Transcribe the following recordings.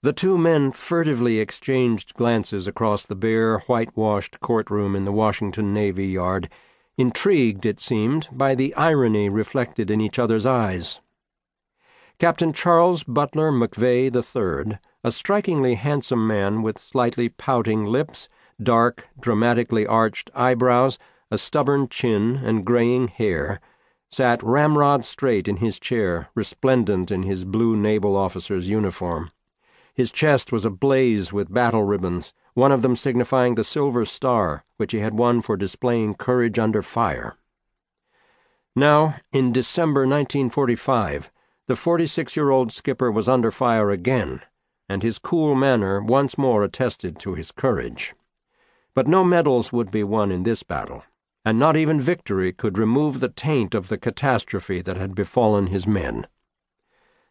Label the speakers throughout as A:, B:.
A: The two men furtively exchanged glances across the bare, whitewashed courtroom in the Washington Navy Yard, intrigued, it seemed, by the irony reflected in each other's eyes. Captain Charles Butler McVay III, a strikingly handsome man with slightly pouting lips, dark, dramatically arched eyebrows, a stubborn chin, and graying hair, sat ramrod straight in his chair, resplendent in his blue naval officer's uniform. His chest was ablaze with battle ribbons, one of them signifying the Silver Star, which he had won for displaying courage under fire. Now, in December 1945, the 46 year old skipper was under fire again, and his cool manner once more attested to his courage. But no medals would be won in this battle, and not even victory could remove the taint of the catastrophe that had befallen his men.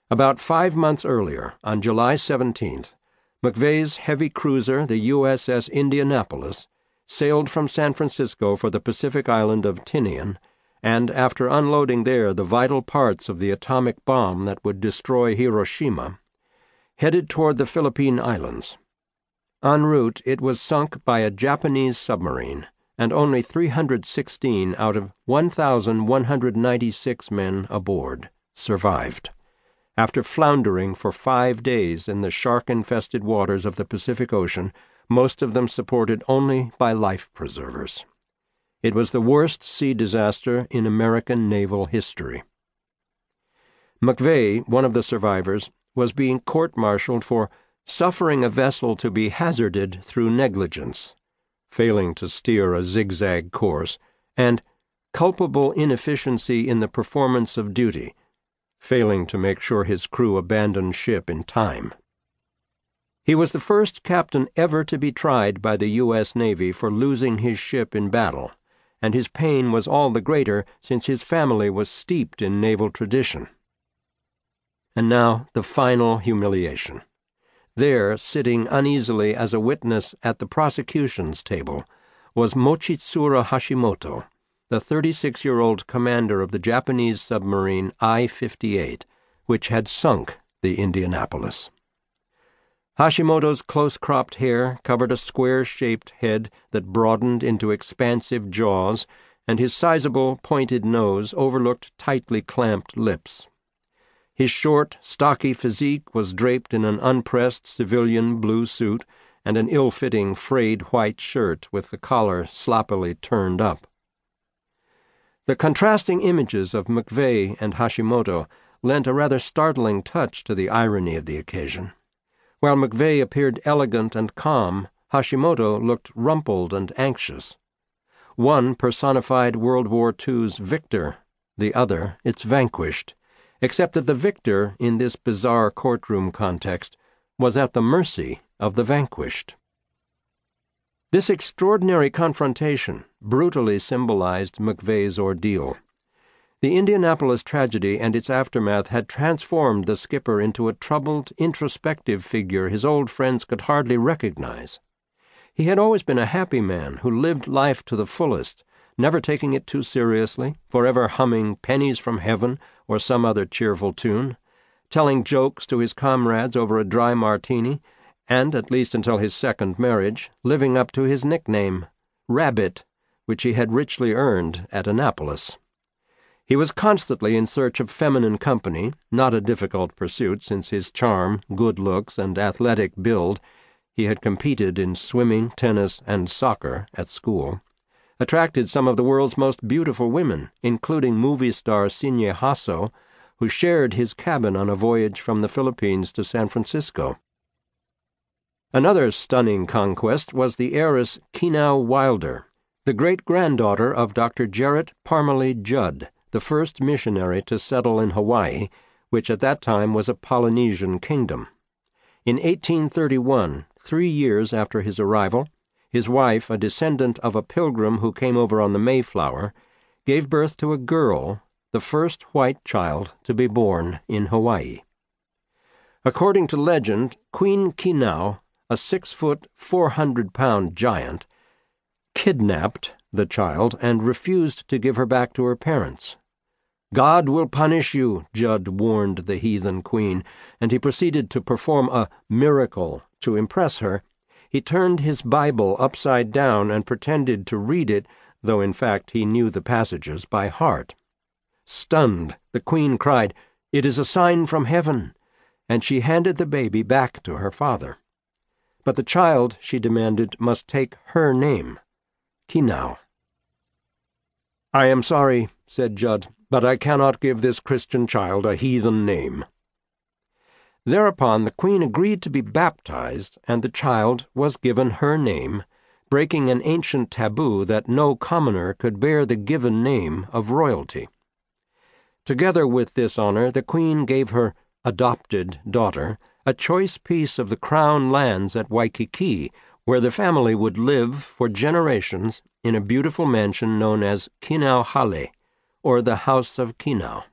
A: About five months earlier, on July 17th, McVay's heavy cruiser, the USS Indianapolis, sailed from San Francisco for the Pacific island of Tinian, and after unloading there the vital parts of the atomic bomb that would destroy Hiroshima, headed toward the Philippine Islands. En route, it was sunk by a Japanese submarine, and only 316 out of 1,196 men aboard survived after floundering for five days in the shark infested waters of the Pacific Ocean, most of them supported only by life preservers. It was the worst sea disaster in American naval history. McVay, one of the survivors, was being court martialed for suffering a vessel to be hazarded through negligence, failing to steer a zigzag course, and culpable inefficiency in the performance of duty failing to make sure his crew abandoned ship in time. He was the first captain ever to be tried by the U.S. Navy for losing his ship in battle, and his pain was all the greater since his family was steeped in naval tradition. And now the final humiliation. There, sitting uneasily as a witness at the prosecution's table, was Mochitsura Hashimoto, the 36 year old commander of the Japanese submarine I 58, which had sunk the Indianapolis. Hashimoto's close cropped hair covered a square shaped head that broadened into expansive jaws, and his sizable, pointed nose overlooked tightly clamped lips. His short, stocky physique was draped in an unpressed civilian blue suit and an ill fitting frayed white shirt with the collar sloppily turned up. The contrasting images of McVay and Hashimoto lent a rather startling touch to the irony of the occasion. While McVay appeared elegant and calm, Hashimoto looked rumpled and anxious. One personified World War II's victor, the other its vanquished, except that the victor, in this bizarre courtroom context, was at the mercy of the vanquished. This extraordinary confrontation brutally symbolized McVay's ordeal. The Indianapolis tragedy and its aftermath had transformed the skipper into a troubled, introspective figure his old friends could hardly recognize. He had always been a happy man who lived life to the fullest, never taking it too seriously, forever humming Pennies from Heaven or some other cheerful tune, telling jokes to his comrades over a dry martini and, at least until his second marriage, living up to his nickname, Rabbit, which he had richly earned at Annapolis. He was constantly in search of feminine company, not a difficult pursuit since his charm, good looks, and athletic build he had competed in swimming, tennis, and soccer at school attracted some of the world's most beautiful women, including movie star Signe Hasso, who shared his cabin on a voyage from the Philippines to San Francisco. Another stunning conquest was the heiress Kinau Wilder, the great granddaughter of Dr. Gerrit Parmelee Judd, the first missionary to settle in Hawaii, which at that time was a Polynesian kingdom. In 1831, three years after his arrival, his wife, a descendant of a pilgrim who came over on the Mayflower, gave birth to a girl, the first white child to be born in Hawaii. According to legend, Queen Kinau a six foot, four hundred pound giant, kidnapped the child and refused to give her back to her parents. God will punish you, Judd warned the heathen queen, and he proceeded to perform a miracle to impress her. He turned his Bible upside down and pretended to read it, though in fact he knew the passages by heart. Stunned, the queen cried, It is a sign from heaven, and she handed the baby back to her father. But the child, she demanded, must take her name, Kinau. I am sorry, said Judd, but I cannot give this Christian child a heathen name. Thereupon the queen agreed to be baptized, and the child was given her name, breaking an ancient taboo that no commoner could bear the given name of royalty. Together with this honor, the queen gave her adopted daughter a choice piece of the crown lands at Waikiki, where the family would live for generations in a beautiful mansion known as Kinau Hale, or the House of Kinau.